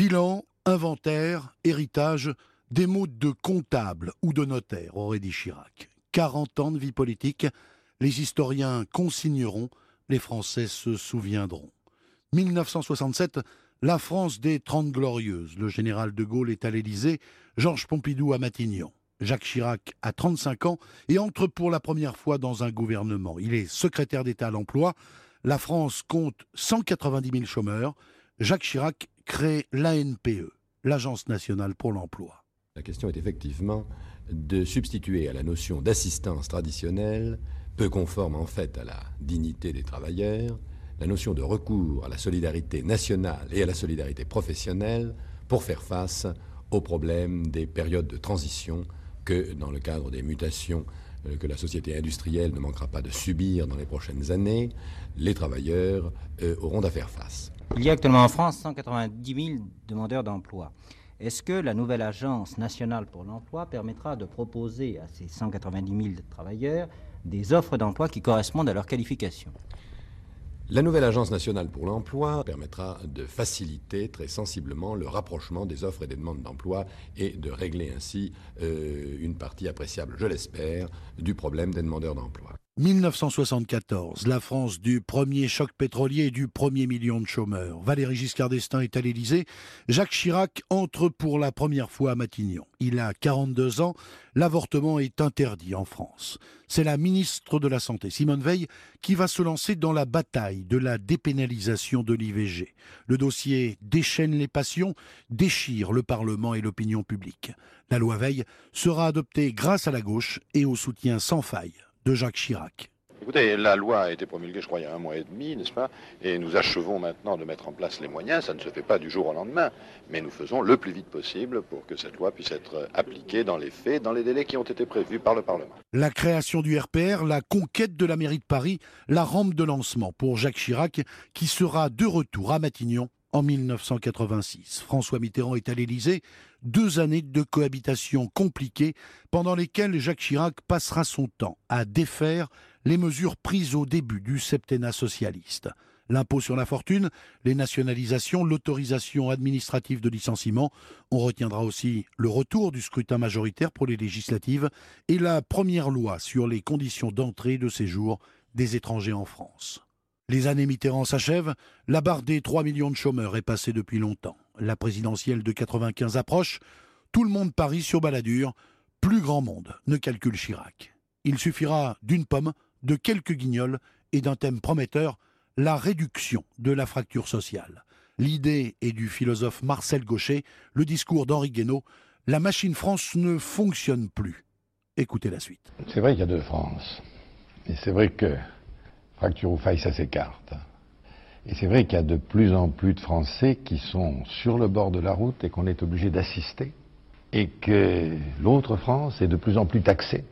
Bilan, inventaire, héritage, des mots de comptable ou de notaire, aurait dit Chirac. 40 ans de vie politique, les historiens consigneront, les Français se souviendront. 1967, la France des Trente Glorieuses. Le général de Gaulle est à l'Élysée, Georges Pompidou à Matignon. Jacques Chirac a 35 ans et entre pour la première fois dans un gouvernement. Il est secrétaire d'État à l'emploi. La France compte 190 000 chômeurs. Jacques Chirac crée l'ANPE, l'Agence nationale pour l'emploi. La question est effectivement de substituer à la notion d'assistance traditionnelle, peu conforme en fait à la dignité des travailleurs, la notion de recours à la solidarité nationale et à la solidarité professionnelle pour faire face aux problèmes des périodes de transition que, dans le cadre des mutations euh, que la société industrielle ne manquera pas de subir dans les prochaines années, les travailleurs euh, auront à faire face. Il y a actuellement en France 190 000 demandeurs d'emploi. Est-ce que la nouvelle agence nationale pour l'emploi permettra de proposer à ces 190 000 travailleurs des offres d'emploi qui correspondent à leur qualification la nouvelle Agence nationale pour l'emploi permettra de faciliter très sensiblement le rapprochement des offres et des demandes d'emploi et de régler ainsi euh, une partie appréciable, je l'espère, du problème des demandeurs d'emploi. 1974, la France du premier choc pétrolier et du premier million de chômeurs. Valéry Giscard d'Estaing est à l'Élysée. Jacques Chirac entre pour la première fois à Matignon. Il a 42 ans. L'avortement est interdit en France. C'est la ministre de la Santé, Simone Veil, qui va se lancer dans la bataille de la dépénalisation de l'IVG. Le dossier déchaîne les passions, déchire le Parlement et l'opinion publique. La loi Veil sera adoptée grâce à la gauche et au soutien sans faille de Jacques Chirac. Écoutez, la loi a été promulguée, je crois, il y a un mois et demi, n'est-ce pas? Et nous achevons maintenant de mettre en place les moyens. Ça ne se fait pas du jour au lendemain, mais nous faisons le plus vite possible pour que cette loi puisse être appliquée dans les faits, dans les délais qui ont été prévus par le Parlement. La création du RPR, la conquête de la mairie de Paris, la rampe de lancement pour Jacques Chirac, qui sera de retour à Matignon en 1986. François Mitterrand est à l'Élysée, deux années de cohabitation compliquées pendant lesquelles Jacques Chirac passera son temps à défaire les mesures prises au début du septennat socialiste. L'impôt sur la fortune, les nationalisations, l'autorisation administrative de licenciement. On retiendra aussi le retour du scrutin majoritaire pour les législatives et la première loi sur les conditions d'entrée et de séjour des étrangers en France. Les années Mitterrand s'achèvent, la barre des 3 millions de chômeurs est passée depuis longtemps. La présidentielle de 95 approche, tout le monde parie sur Balladur, plus grand monde ne calcule Chirac. Il suffira d'une pomme, de quelques guignols et d'un thème prometteur, la réduction de la fracture sociale. L'idée est du philosophe Marcel Gaucher, le discours d'Henri Guénaud, la machine France ne fonctionne plus. Écoutez la suite. C'est vrai qu'il y a deux France. Et c'est vrai que fracture ou faille, ça s'écarte. Et c'est vrai qu'il y a de plus en plus de Français qui sont sur le bord de la route et qu'on est obligé d'assister. Et que l'autre France est de plus en plus taxée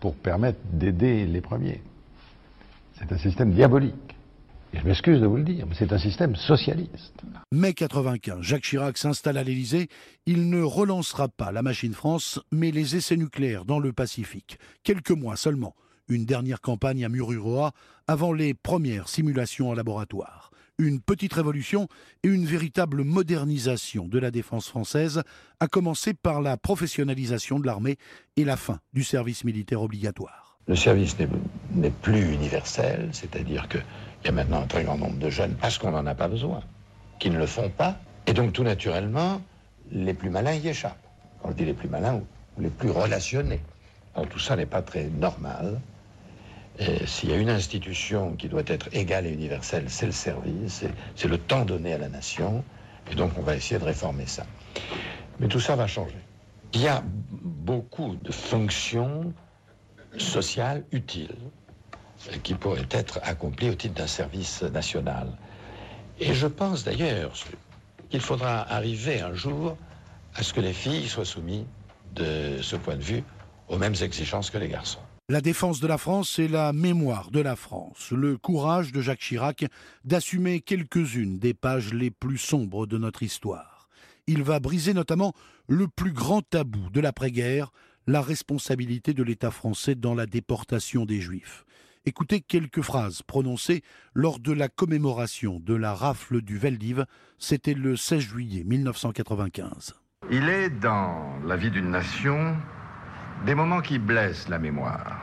pour permettre d'aider les premiers. C'est un système diabolique. Et je m'excuse de vous le dire, mais c'est un système socialiste. Mai 95, Jacques Chirac s'installe à l'Élysée. Il ne relancera pas la machine France, mais les essais nucléaires dans le Pacifique. Quelques mois seulement une dernière campagne à Mururoa avant les premières simulations en laboratoire. Une petite révolution et une véritable modernisation de la défense française, à commencer par la professionnalisation de l'armée et la fin du service militaire obligatoire. Le service n'est plus universel, c'est-à-dire qu'il y a maintenant un très grand nombre de jeunes, parce qu'on n'en a pas besoin, qui ne le font pas. Et donc tout naturellement, les plus malins y échappent. Quand je dis les plus malins, ou les plus relationnés. Tout ça n'est pas très normal. S'il y a une institution qui doit être égale et universelle, c'est le service, c'est le temps donné à la nation, et donc on va essayer de réformer ça. Mais tout ça va changer. Il y a beaucoup de fonctions sociales utiles qui pourraient être accomplies au titre d'un service national. Et je pense d'ailleurs qu'il faudra arriver un jour à ce que les filles soient soumises de ce point de vue aux mêmes exigences que les garçons. La défense de la France et la mémoire de la France, le courage de Jacques Chirac d'assumer quelques-unes des pages les plus sombres de notre histoire. Il va briser notamment le plus grand tabou de l'après-guerre, la responsabilité de l'État français dans la déportation des Juifs. Écoutez quelques phrases prononcées lors de la commémoration de la rafle du Veldiv. C'était le 16 juillet 1995. Il est dans la vie d'une nation des moments qui blessent la mémoire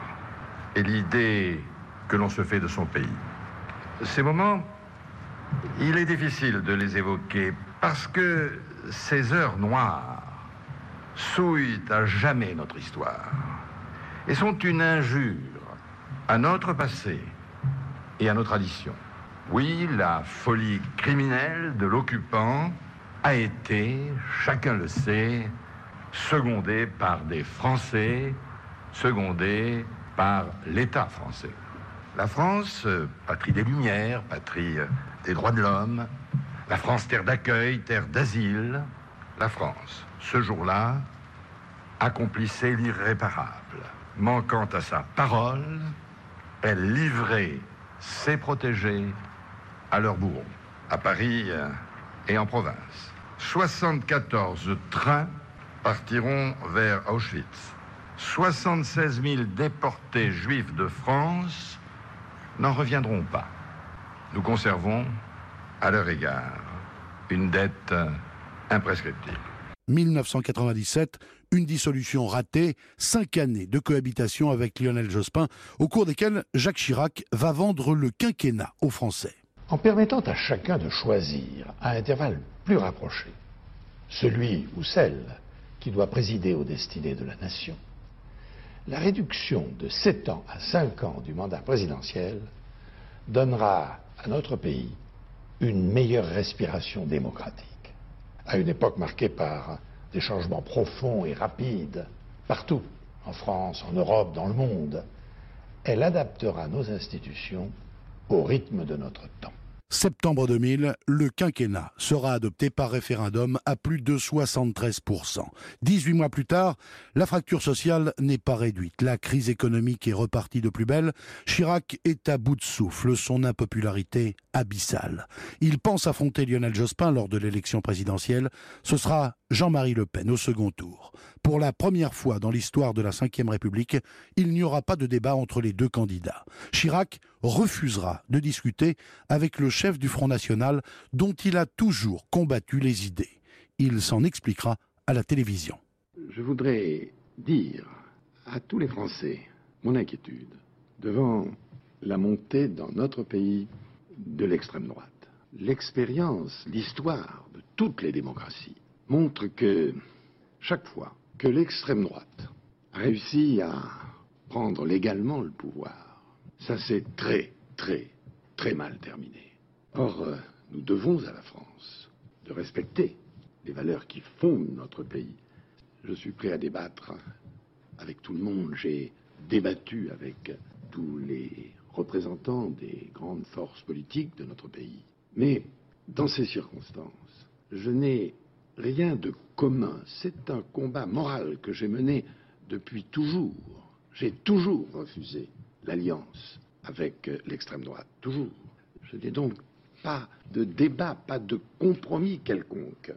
et l'idée que l'on se fait de son pays. Ces moments, il est difficile de les évoquer parce que ces heures noires souillent à jamais notre histoire et sont une injure à notre passé et à nos traditions. Oui, la folie criminelle de l'occupant a été, chacun le sait, secondée par des Français, secondée par l'État français. La France, patrie des Lumières, patrie des droits de l'homme, la France terre d'accueil, terre d'asile, la France, ce jour-là, accomplissait l'irréparable. Manquant à sa parole, elle livrait ses protégés à leurs bourreaux, à Paris euh, et en province. 74 trains partiront vers Auschwitz. 76 000 déportés juifs de France n'en reviendront pas. Nous conservons, à leur égard, une dette imprescriptible. 1997, une dissolution ratée, cinq années de cohabitation avec Lionel Jospin, au cours desquelles Jacques Chirac va vendre le quinquennat aux Français. En permettant à chacun de choisir, à intervalles plus rapprochés, celui ou celle qui doit présider aux destinées de la nation, la réduction de 7 ans à 5 ans du mandat présidentiel donnera à notre pays une meilleure respiration démocratique. À une époque marquée par des changements profonds et rapides partout, en France, en Europe, dans le monde, elle adaptera nos institutions au rythme de notre temps. Septembre 2000, le quinquennat sera adopté par référendum à plus de 73%. 18 mois plus tard, la fracture sociale n'est pas réduite. La crise économique est repartie de plus belle. Chirac est à bout de souffle, son impopularité abyssale. Il pense affronter Lionel Jospin lors de l'élection présidentielle. Ce sera Jean-Marie Le Pen au second tour. Pour la première fois dans l'histoire de la Ve République, il n'y aura pas de débat entre les deux candidats. Chirac refusera de discuter avec le chef du Front National dont il a toujours combattu les idées. Il s'en expliquera à la télévision. Je voudrais dire à tous les Français mon inquiétude devant la montée dans notre pays de l'extrême droite. L'expérience, l'histoire de toutes les démocraties montre que chaque fois que l'extrême droite réussit à prendre légalement le pouvoir, ça s'est très, très, très mal terminé. Or, euh, nous devons à la France de respecter les valeurs qui fondent notre pays. Je suis prêt à débattre avec tout le monde. J'ai débattu avec tous les représentants des grandes forces politiques de notre pays. Mais dans ces circonstances, je n'ai rien de commun. C'est un combat moral que j'ai mené depuis toujours. J'ai toujours refusé l'alliance avec l'extrême droite, toujours. Je n'ai donc pas de débat, pas de compromis quelconque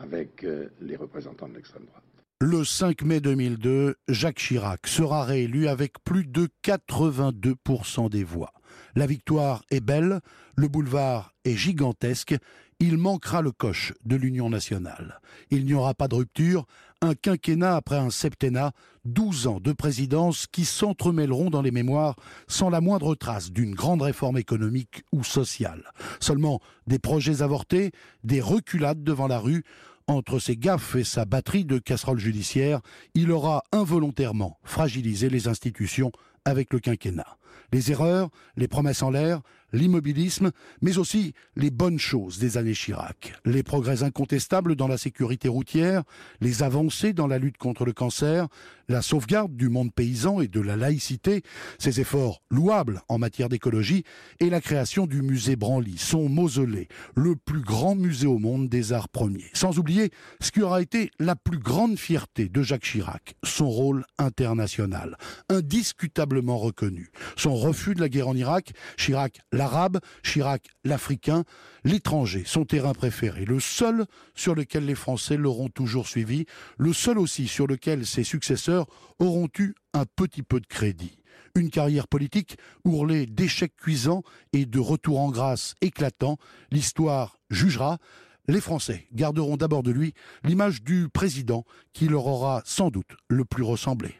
avec euh, les représentants de l'extrême droite. Le 5 mai 2002, Jacques Chirac sera réélu avec plus de 82% des voix. La victoire est belle, le boulevard est gigantesque, il manquera le coche de l'Union nationale. Il n'y aura pas de rupture, un quinquennat après un septennat, 12 ans de présidence qui s'entremêleront dans les mémoires sans la moindre trace d'une grande réforme économique ou sociale. Seulement des projets avortés, des reculades devant la rue, entre ses gaffes et sa batterie de casseroles judiciaires, il aura involontairement fragilisé les institutions avec le quinquennat. Les erreurs, les promesses en l'air, l'immobilisme, mais aussi les bonnes choses des années Chirac, les progrès incontestables dans la sécurité routière, les avancées dans la lutte contre le cancer, la sauvegarde du monde paysan et de la laïcité, ses efforts louables en matière d'écologie et la création du musée Branly, son mausolée, le plus grand musée au monde des arts premiers. Sans oublier ce qui aura été la plus grande fierté de Jacques Chirac, son rôle international, indiscutablement reconnu, refus de la guerre en Irak, Chirac l'arabe, Chirac l'africain, l'étranger, son terrain préféré, le seul sur lequel les Français l'auront toujours suivi, le seul aussi sur lequel ses successeurs auront eu un petit peu de crédit. Une carrière politique ourlée d'échecs cuisants et de retours en grâce éclatants. L'histoire jugera. Les Français garderont d'abord de lui l'image du président qui leur aura sans doute le plus ressemblé.